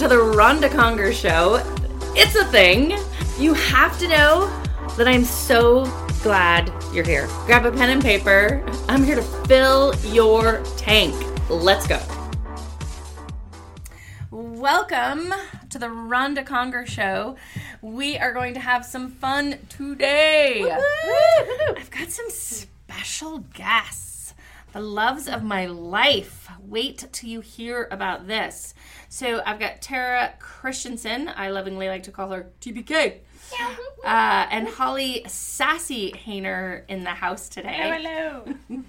to the Ronda Conger Show. It's a thing. You have to know that I'm so glad you're here. Grab a pen and paper. I'm here to fill your tank. Let's go. Welcome to the Ronda Conger Show. We are going to have some fun today. I've got some special guests, the loves of my life. Wait till you hear about this. So I've got Tara Kristensen. I lovingly like to call her TBK. Uh, and Holly Sassy Haener in the house today. Hello.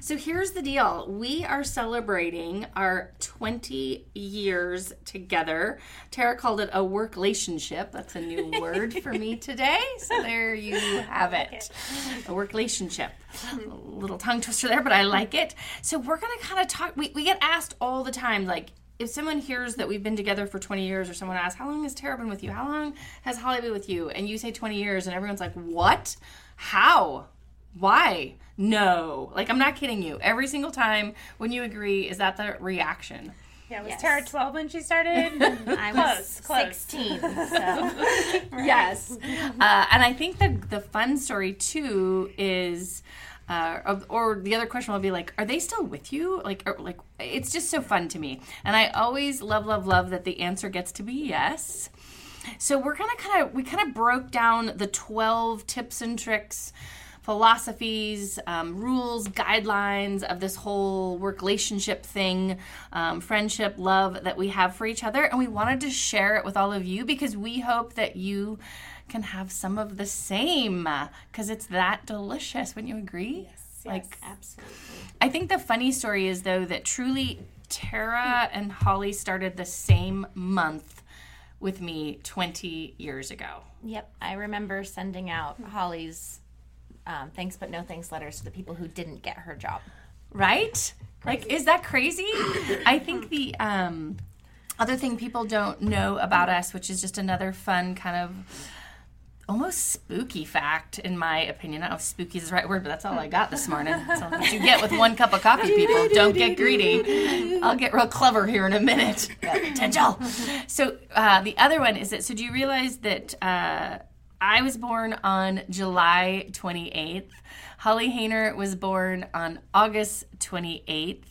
So here's the deal. We are celebrating our 20 years together. Tara called it a work relationship. That's a new word for me today. So there you have it. A work relationship. A little tongue twister there, but I like it. So we're going to kind of talk. We, we get asked all the time, like, if someone hears that we've been together for 20 years or someone asks, How long has Tara been with you? How long has Holly been with you? And you say 20 years, and everyone's like, What? How? Why? No. Like, I'm not kidding you. Every single time when you agree, is that the reaction? Yeah, was Yes. Tara 12 when she started? I was Close, close. 16, so Yes. Uh, and I think the, the fun story, too, is. Uh, or the other question will be like, are they still with you? Like, or, like it's just so fun to me, and I always love, love, love that the answer gets to be yes. So we're gonna kind of we kind of broke down the twelve tips and tricks, philosophies, um, rules, guidelines of this whole work relationship thing, um, friendship, love that we have for each other, and we wanted to share it with all of you because we hope that you can have some of the same because it's that delicious. Wouldn't you agree? Yes. Like absolutely. I think the funny story is though that truly Tara and Holly started the same month with me 20 years ago. Yep, I remember sending out Holly's um, thanks but no thanks letters to the people who didn't get her job. Right? Like is that crazy? I think the um other thing people don't know about us, which is just another fun kind of almost spooky fact in my opinion. I don't know if spooky is the right word, but that's all I got this morning. That's all that you get with one cup of coffee, people. Don't get greedy. I'll get real clever here in a minute. Potential. So uh, the other one is that, so do you realize that uh, I was born on July 28th. Holly Haener was born on August 28th.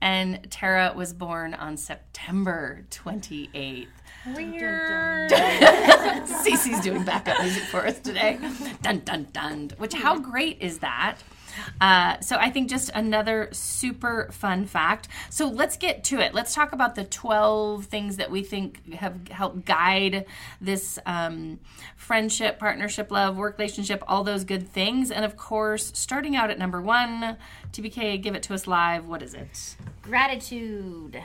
And Tara was born on September 28th. Weird. Cece's doing backup music for us today. Dun dun dun. Which how great is that? Uh, so I think just another super fun fact. So let's get to it. Let's talk about the twelve things that we think have helped guide this um, friendship, partnership, love, work relationship, all those good things. And of course, starting out at number one, TBK, give it to us live. What is it? Gratitude.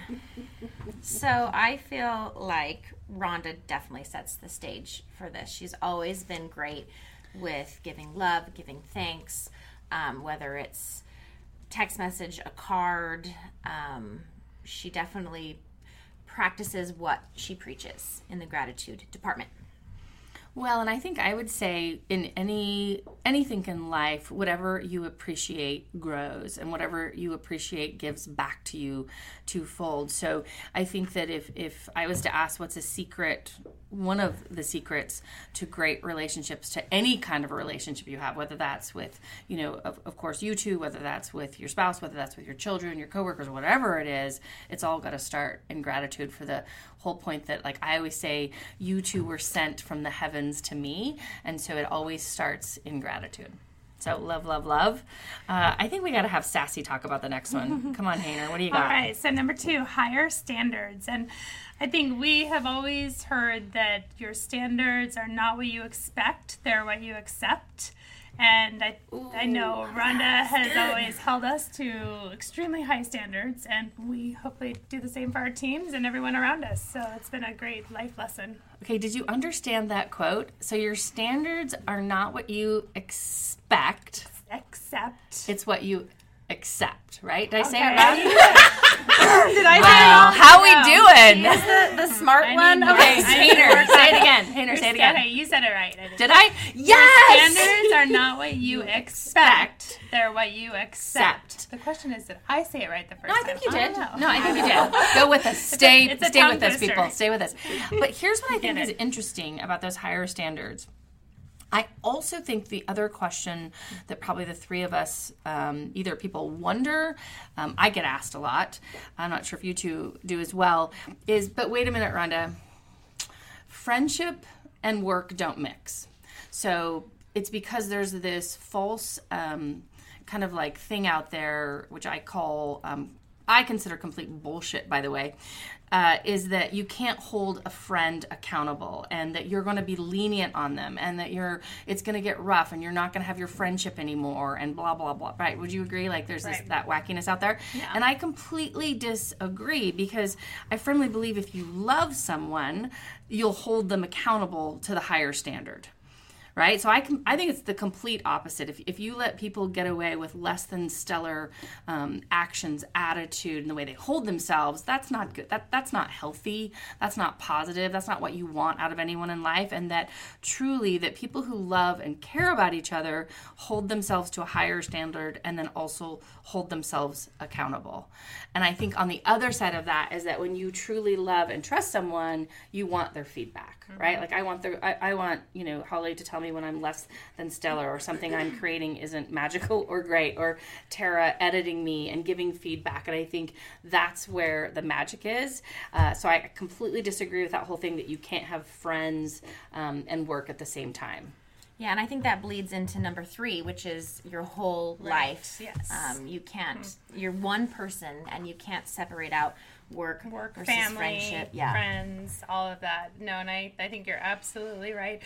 so I feel like Ronda definitely sets the stage for this. She's always been great with giving love, giving thanks, um, whether it's text message, a card. Um, she definitely practices what she preaches in the gratitude department. Well, and I think I would say in any anything in life, whatever you appreciate grows, and whatever you appreciate gives back to you twofold. So I think that if if I was to ask what's a secret, one of the secrets to great relationships, to any kind of a relationship you have, whether that's with you know of, of course you two, whether that's with your spouse, whether that's with your children, your coworkers, whatever it is, it's all got to start in gratitude for the whole point that like I always say, you two were sent from the heavens to me, and so it always starts in gratitude. So love, love, love. Uh, I think we got to have Sassy talk about the next one. Come on, Haener, what do you got? All right, so number two, higher standards. And I think we have always heard that your standards are not what you expect, they're what you accept. And I, I know Ronda has always held us to extremely high standards, and we hopefully do the same for our teams and everyone around us. So it's been a great life lesson. Okay, did you understand that quote? So your standards are not what you expect; Accept. it's what you accept. Right? Did I say it right? Did I Well, say how we No. doing? Is the, the smart I one? need Okay. more. Haener, say it again. Haener, say it again. Okay, you said it right. I didn't. Did I? Your Yes. standards are not what you expect. They're what you accept. Accept. The question is, did I say it right the first No, I think you did. don't. No, I think you did. Go with us. Stay, it's a stay tongue with us, people. Stay with us. But here's what I think is interesting about those higher standards. I also think the other question that probably the three of us, um, either people wonder, um, I get asked a lot. I'm not sure if you two do as well. Is but wait a minute, Ronda. Friendship and work don't mix. So it's because there's this false um, kind of like thing out there, which I call, um, I consider complete bullshit, by the way, uh, is that you can't hold a friend accountable and that you're going to be lenient on them and that you're, it's going to get rough and you're not going to have your friendship anymore and blah, blah, blah. Right? Would you agree? Like there's this, that wackiness out there. And I completely disagree because I firmly believe if you love someone, you'll hold them accountable to the higher standard right? So i can i think it's the complete opposite. If, if you let people get away with less than stellar um, actions attitude and the way they hold themselves that's not good. That that's not healthy. That's not positive. That's not what you want out of anyone in life. And that truly that people who love and care about each other hold themselves to a higher standard and then also hold themselves accountable. And i think on the other side of that is that when you truly love and trust someone you want their feedback right? Like i want their I, I want you know holly to tell me when i'm less than stellar or something i'm creating isn't magical or great or tara editing me and giving feedback and i think that's where the magic is uh, so i completely disagree with that whole thing that you can't have friends um, and work at the same time Yeah, and I think that bleeds into number three, which is your whole life. yes. Um, you can't. You're one person, and you can't separate out work, work, versus family, friendship. Yeah. friends, all of that. No, and I, I think you're absolutely right.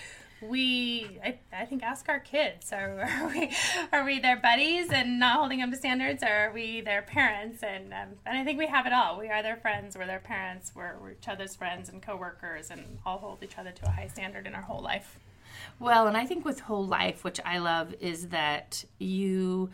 We, I, I think, ask our kids: Are, are we, are we their buddies and not holding them to standards, or are we their parents? And um, and I think we have it all. We are their friends. We're their parents. We're, we're each other's friends and coworkers, and all hold each other to a high standard in our whole life. Well, and I think with whole life, which I love, is that you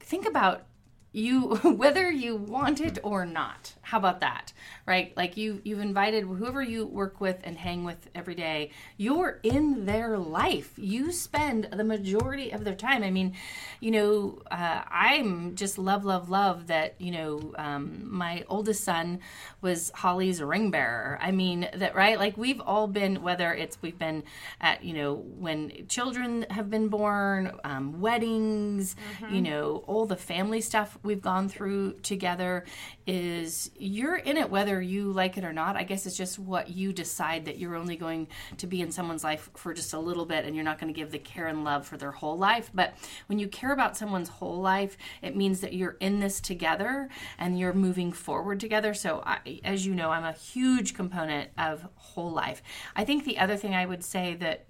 think about you whether you want it or not. How about that? Right? Like you you've invited whoever you work with and hang with every day. You're in their life. You spend the majority of their time. I mean, you know, uh, I'm just love, love, love that you know um, my oldest son was Holly's ring bearer. I mean that right? Like we've all been whether it's we've been at you know when children have been born, um, weddings, you know, all the family stuff we've gone through together is you're in it whether you like it or not. I guess it's just what you decide that you're only going to be in someone's life for just a little bit and you're not going to give the care and love for their whole life. But when you care about someone's whole life, it means that you're in this together and you're moving forward together. So, I, as you know, I'm a huge component of whole life. I think the other thing I would say that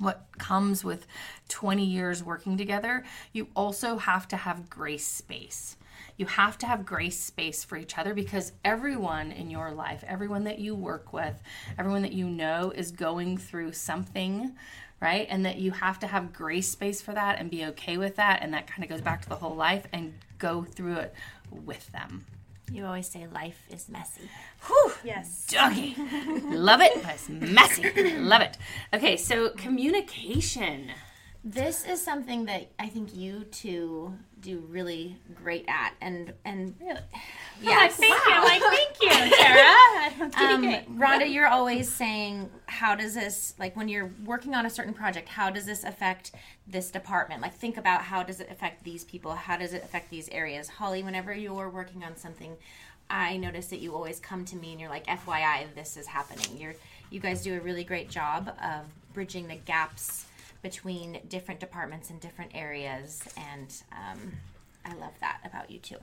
what comes with 20 years working together, you also have to have grace space. You have to have grace space for each other because everyone in your life, everyone that you work with, everyone that you know is going through something, right? And that you have to have grace space for that and be okay with that. And that kind of goes back to the whole life and go through it with them. You always say life is messy. Whew. Yes. Doggy. Love it, but it's messy. Love it. Okay, so communication. This is something that I think you two do really great at, and and Really? yeah, Thank you. Like, thank you, Tara. um, Ronda, you're always saying, how does this, like when you're working on a certain project, how does this affect this department? Like, think about how does it affect these people? How does it affect these areas? Holly, whenever you're working on something, I notice that you always come to me and you're like, FYI, this is happening. You're, you guys do a really great job of bridging the gaps between different departments and different areas, and um, I love that about you too.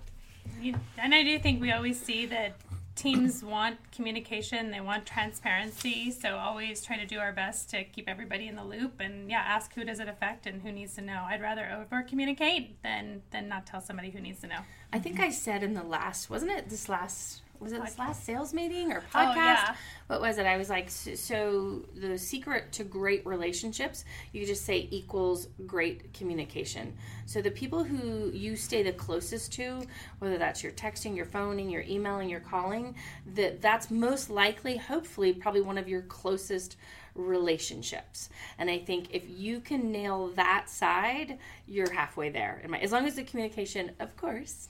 And I do think we always see that teams want communication, they want transparency, so always trying to do our best to keep everybody in the loop and yeah, ask who does it affect and who needs to know. I'd rather over communicate than than not tell somebody who needs to know. I think I said in the last, wasn't it this last was it this last sales meeting or Oh, podcast? yeah. What was it? I was like, so, so the secret to great relationships, you just say equals great communication. So the people who you stay the closest to, whether that's your texting, your phoning, your emailing, your calling, that that's most likely, hopefully, probably one of your closest relationships. And I think if you can nail that side, you're halfway there. And As long as the communication, of course,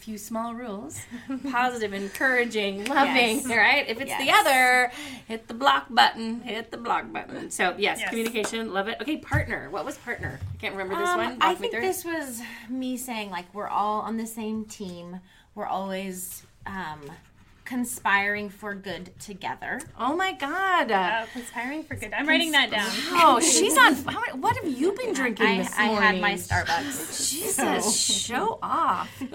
few small rules. Positive encouraging loving Yes. right? If it's the other hit the block button hit the block button. So yes, Yes. communication love it. Okay partner what was partner? I can't remember this Um, one. I Walk me think through. this was me saying like we're all on the same team. We're always um, conspiring for good together. oh my god uh, Oh, conspiring for good. I'm writing that down. oh she's on how what have you been drinking I, this I had my Starbucks. jesus show off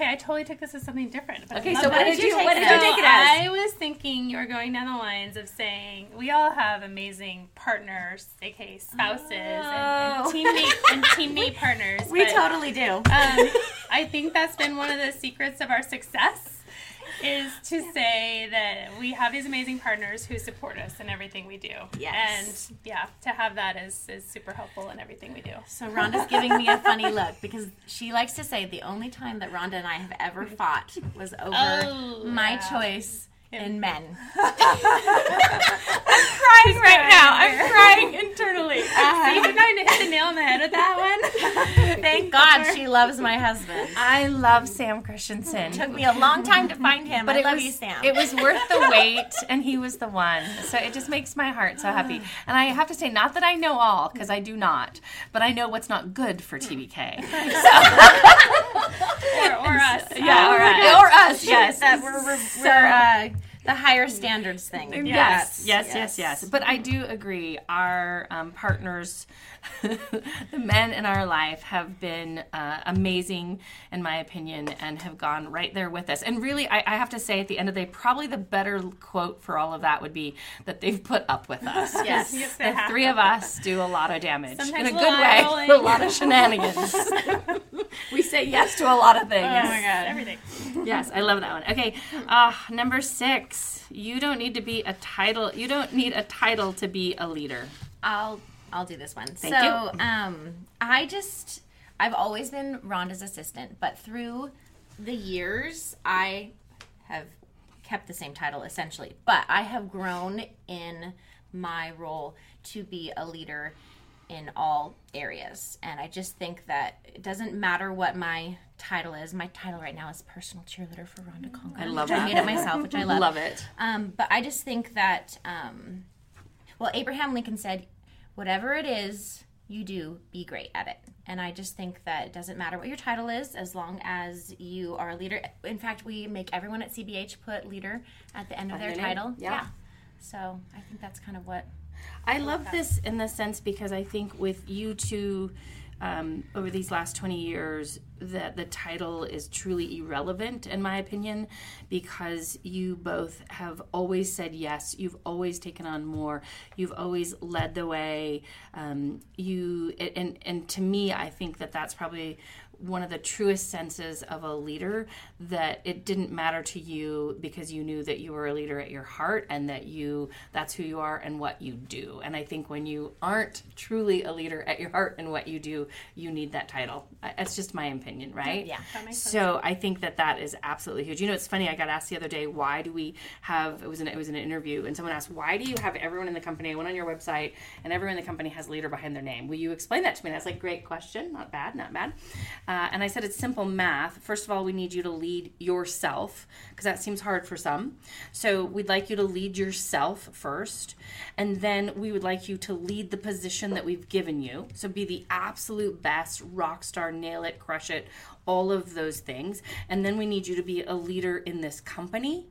Okay, I totally took this as something different. But I okay so what did you what did you So take it as I was thinking you were going down the lines of saying we all have amazing partners, aka spouses, and, Oh. and teammate and teammate partners. We but, totally do. Um, I think that's been one of the secrets of our success is to say that we have these amazing partners who support us in everything we do. Yes. And yeah, to have that is, is super helpful in everything we do. So Ronda's giving me a funny look because she likes to say the only time that Ronda and I have ever fought was over Oh, my yeah. choice in men. I'm crying right now i'm crying internally See, didn't I hit the nail on the head with that one? Thank God she loves my husband. i love sam Kristensen Took me a long time to find him. But I it love was, you, Sam. It was worth the wait, and he was the one. So it just makes my heart so happy. And I have to say, not that I know all, because I do not, but I know what's not good for TBK. Or, or us. Yeah, or us. Us, yes. that we're, we're, we're uh, the higher standards thing. Yes, yes, yes, yes, But I do agree. Our um, partners, the men in our life, have been uh, amazing, in my opinion, and have gone right there with us. And really, I, I have to say, at the end of the day, probably the better quote for all of that would be that they've put up with us. Yes. Yes, the three of us do a lot of damage Sometimes in a a good way, rolling. a lot of shenanigans. we say yes to a lot of things. Oh my God. Everything. Yes, I love that one. Okay, uh, number six. You don't need to be a title. You don't need a title to be a leader. I'll I'll do this one. Thank so, you. um, I just I've always been Ronda's assistant, but through the years, I have kept the same title essentially. But I have grown in my role to be a leader in all areas, and I just think that it doesn't matter what my title is. My title right now is personal cheerleader for Ronda Conger. I love which I made it myself, which I love. Love it. Um, but I just think that, um, well, Abraham Lincoln said, whatever it is you do, be great at it. And I just think that it doesn't matter what your title is as long as you are a leader. In fact, we make everyone at CBH put leader at the end of their their title. yeah. So I think that's kind of what. I love this in the sense because I think with you two um, over these last 20 years that the title is truly irrelevant in my opinion because you both have always said yes you've always taken on more you've always led the way um, you and and to me i think that that's probably one of the truest senses of a leader that it didn't matter to you because you knew that you were a leader at your heart and that you that's who you are and what you do. And i think when you aren't truly a leader at your heart and what you do you need that title. That's just my opinion right? Yeah. That makes sense. so i think that that is absolutely huge. You know it's funny i got asked the other day why do we have it was an it was an interview and someone asked why do you have everyone in the company i went on your website and everyone in the company has leader behind their name? Will you explain that to me? And was like great question. Not bad not bad uh, and I said it's simple math. First of all, we need you to lead yourself because that seems hard for some. So we'd like you to lead yourself first, and then we would like you to lead the position that we've given you. So be the absolute best, rock star, nail it, crush it, all of those things. And then we need you to be a leader in this company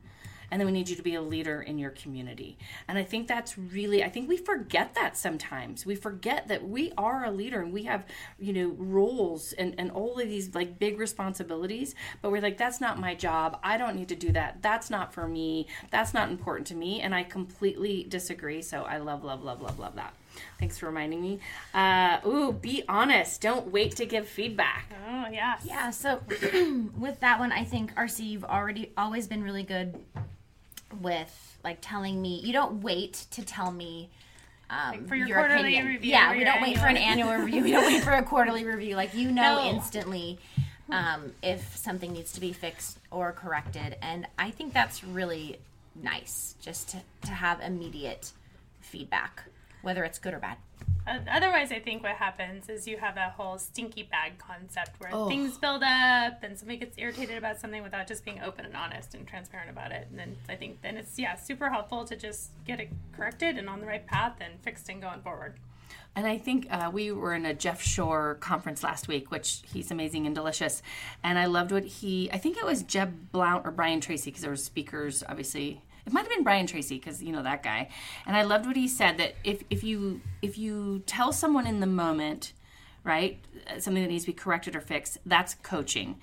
and then we need you to be a leader in your community and i think that's really i think we forget that sometimes we forget that we are a leader and we have you know roles and, and all of these like big responsibilities but we're like that's not my job i don't need to do that that's not for me that's not important to me and i completely disagree so i love love love love love that Thanks for reminding me. Uh, ooh, be honest. Don't wait to give feedback. Oh, yes. Yeah, so with that one, I think RC, you've already always been really good with like telling me. You don't wait to tell me um, for your quarterly opinion. review Yeah, we don't wait for an annual- annual review. We don't wait for a quarterly review. Like you know No. instantly um, if something needs to be fixed or corrected, and I think that's really nice just to, to have immediate feedback, whether it's good or bad. Otherwise, I think what happens is you have that whole stinky bag concept where Oh. things build up and somebody gets irritated about something without just being open and honest and transparent about it. And then I think then it's, yeah, super helpful to just get it corrected and on the right path and fixed and going forward. And I think uh, we were in a Jeff Shore conference last week, which he's amazing and delicious. And I loved what he, I think it was Jeb Blount or Brian Tracy, because there were speakers, obviously. It might have been Brian Tracy, because you know that guy. And I loved what he said that if, if you if you tell someone in the moment, right, uh, something that needs to be corrected or fixed, that's coaching.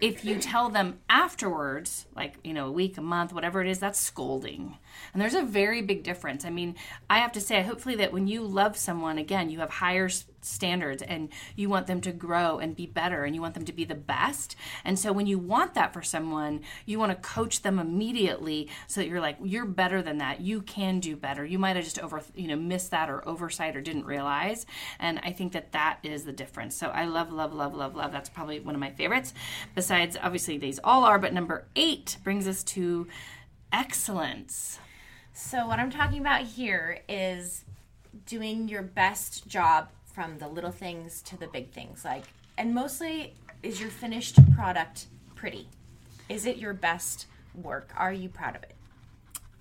If you tell them afterwards, like, you know, a week, a month, whatever it is, that's scolding. And there's a very big difference. I mean, I have to say, hopefully, that when you love someone, again, you have higher standards and you want them to grow and be better and you want them to be the best. And so when you want that for someone, you want to coach them immediately so that you're like, you're better than that. You can do better. You might have just over, you know, missed that or oversight or didn't realize. And I think that that is the difference. So I love, love, love, love, love. That's probably one of my favorites. Besides, obviously, these all are, but number eight brings us to excellence. So what I'm talking about here is doing your best job from the little things to the big things. Like and mostly is your finished product pretty? Is it your best work? Are you proud of it?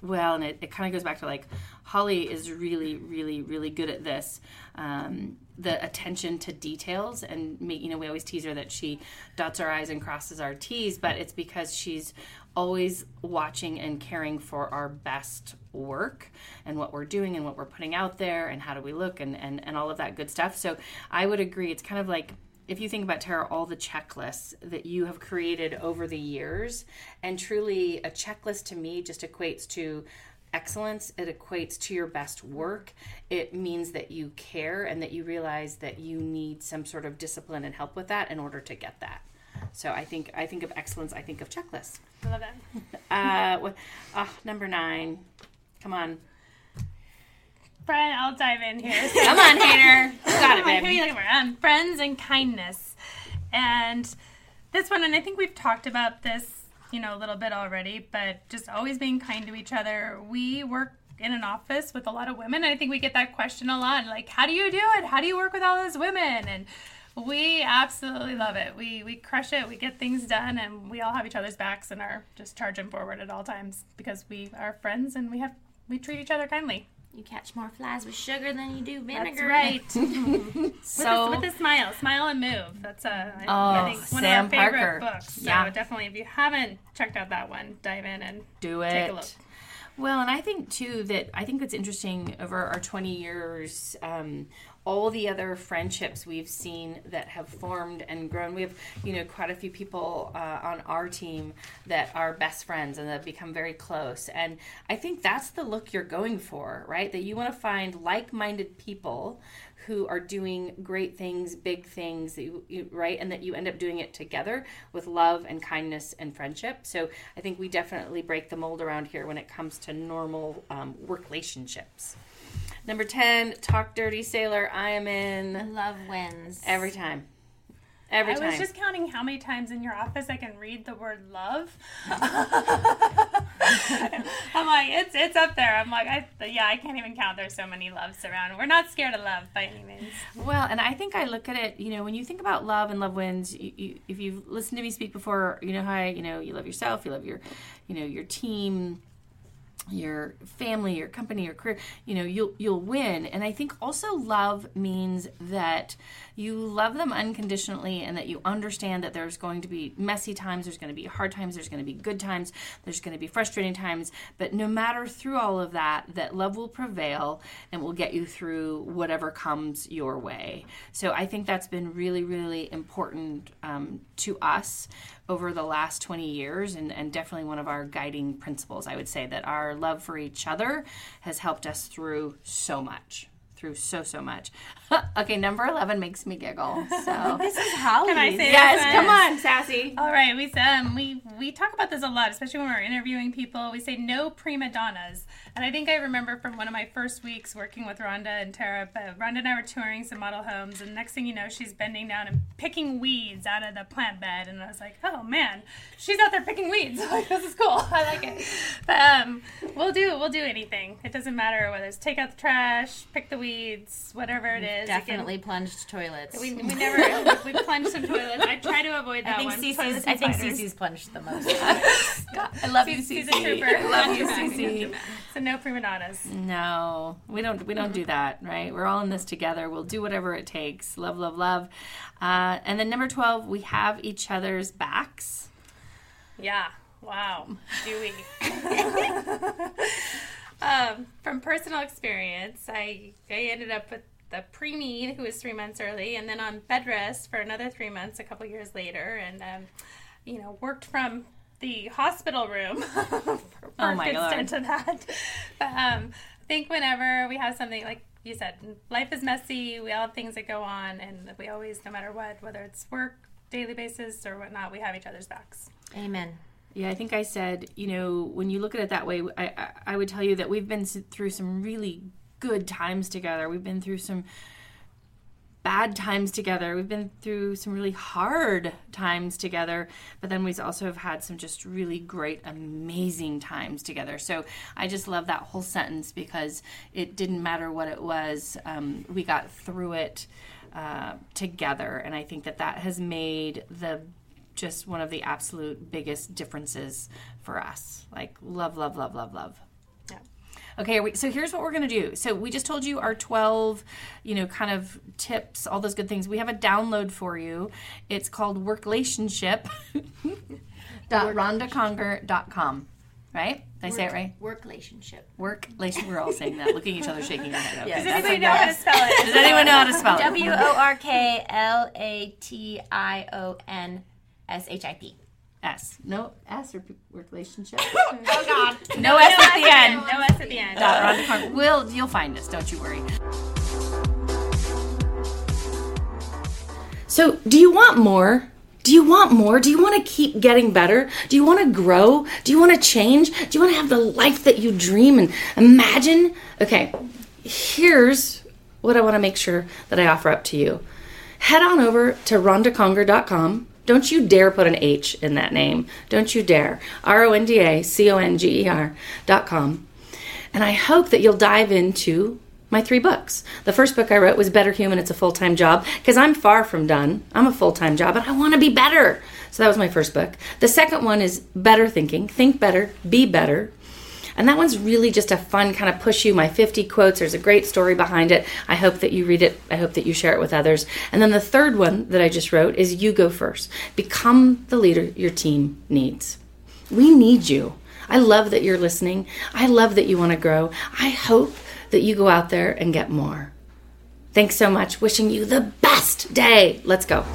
Well, and it, it kind of goes back to like Holly is really, really, really good at this. Um, the attention to details and make, you know, we always tease her that she dots our I's and crosses our T's, but it's because she's always watching and caring for our best work and what we're doing and what we're putting out there and how do we look and, and, and all of that good stuff. So I would agree. It's kind of like if you think about Tara, all the checklists that you have created over the years, and truly a checklist to me just equates to excellence. It equates to your best work. It means that you care and that you realize that you need some sort of discipline and help with that in order to get that. So I think I think of excellence. I think of checklists. I love that. Uh, what, oh, number nine. Come on, Brian, I'll dive in here. Come on, hater. You got it, are baby. you looking for? Um, friends and kindness. And this one, and I think we've talked about this, you know, a little bit already, but just always being kind to each other. We work in an office with a lot of women, and I think we get that question a lot. Like, how do you do it? How do you work with all those women? And we absolutely love it. We we crush it. We get things done, and we all have each other's backs and are just charging forward at all times because we are friends and we have we treat each other kindly. You catch more flies with sugar than you do vinegar. That's right. So with, a, with a smile, smile and move. That's a Oh, I think one Sam of our favorite Parker. books. So Yeah. definitely, if you haven't checked out that one, dive in and do it. take a look. Well, and I think too that I think it's interesting over our 20 years, um, all the other friendships we've seen that have formed and grown. We have, you know, quite a few people uh, on our team that are best friends and that have become very close. And I think that's the look you're going for, right? That you want to find like minded people who are doing great things, big things, that you, you, right? And that you end up doing it together with love and kindness and friendship. So I think we definitely break the mold around here when it comes to normal um, work relationships. Number 10, Talk Dirty Sailor. I am in Love wins. every time. Every time. I was just counting how many times in your office I can read the word love. I'm like, it's it's up there. I'm like, I yeah, I can't even count. There's so many loves around. We're not scared of love by any means. Well, and I think I look at it, you know, when you think about love and love wins, you, you, if you've listened to me speak before, you know how I, you know, you love yourself, you love your, you know, your team, your family, your company, your career, you know, you'll you'll win. And I think also love means that you love them unconditionally and that you understand that there's going to be messy times, there's going to be hard times, there's going to be good times, there's going to be frustrating times, but no matter through all of that, that love will prevail and will get you through whatever comes your way. So I think that's been really, really important um, to us over the last 20 years and, and definitely one of our guiding principles. I would say that our love for each other has helped us through so much. Through so so much. okay, number eleven makes me giggle. So This is Holly. Can I say yes, this? come on, sassy. All right, we um we we talk about this a lot, especially when we're interviewing people. We say no prima donnas, and I think I remember from one of my first weeks working with Ronda and Tara. But Ronda and I were touring some model homes, and next thing you know, she's bending down and picking weeds out of the plant bed, and I was like, oh man, she's out there picking weeds. Like this is cool. I like it. But um, we'll do we'll do anything. It doesn't matter whether it's take out the trash, pick the weeds, whatever it is. Definitely plunged toilets. we, we never we plunged some toilets. I try to avoid that I think one. Cece's. I think. Cece's plunged the most. I love you, She's, Cece. she's a trooper. I love you. Cece. So no prima donnas. No, we don't. We don't do that, right? We're all in this together. We'll do whatever it takes. Love, love, love. Uh, and then number twelve, we have each other's backs. Yeah. Wow. Do we? Um, from personal experience, I I ended up with the preemie who was three months early, and then on bed rest for another three months a couple years later, and um, you know worked from the hospital room for, Oh my of that. But um, I think whenever we have something like you said, life is messy. We all have things that go on, and we always, no matter what, whether it's work, daily basis, or whatnot, we have each other's backs. Amen. Yeah, I think I said, you know, when you look at it that way, I, I, I would tell you that we've been through some really good times together. We've been through some bad times together. We've been through some really hard times together, but then we also have had some just really great, amazing times together. So I just love that whole sentence because it didn't matter what it was, um, we got through it uh, together, and I think that that has made the just one of the absolute biggest differences for us. Like love, love, love, love, love. Yeah. Okay, we, so here's what we're gonna do. So we just told you our 12, you know, kind of tips, all those good things. We have a download for you. It's called Worklationship. dot rondaconger.com. Right? Did I say it right? Work relationship. Work. We're all saying that, looking at each other, shaking our head. Okay. Yes. Does anybody know how to spell it? Does anyone know how to spell it? W O R K L A T I O N S H I P. S. No S or relationship. Oh God. No S at the end. No S at the end. Dot Ronda Conger. Will you'll find us? Don't you worry. So, do you want more? Do you want more? Do you want to keep getting better? Do you want to grow? Do you want to change? Do you want to have the life that you dream and imagine? Okay, here's what I want to make sure that I offer up to you. Head on over to rondaconger.com. Don't you dare put an H in that name. Don't you dare. R O N D A C O N G E R dot com. And I hope that you'll dive into my three books. The first book I wrote was Better Human, It's a Full Time Job, because I'm far from done. I'm a full time job and I want to be better. So that was my first book. The second one is Better Thinking, Think Better, Be Better. And that one's really just a fun kind of push you my 50 quotes. There's a great story behind it. I hope that you read it. I hope that you share it with others. And then the third one that I just wrote is You Go First. Become the leader your team needs. We need you. I love that you're listening. I love that you want to grow. I hope that you go out there and get more. Thanks so much. Wishing you the best day. Let's go.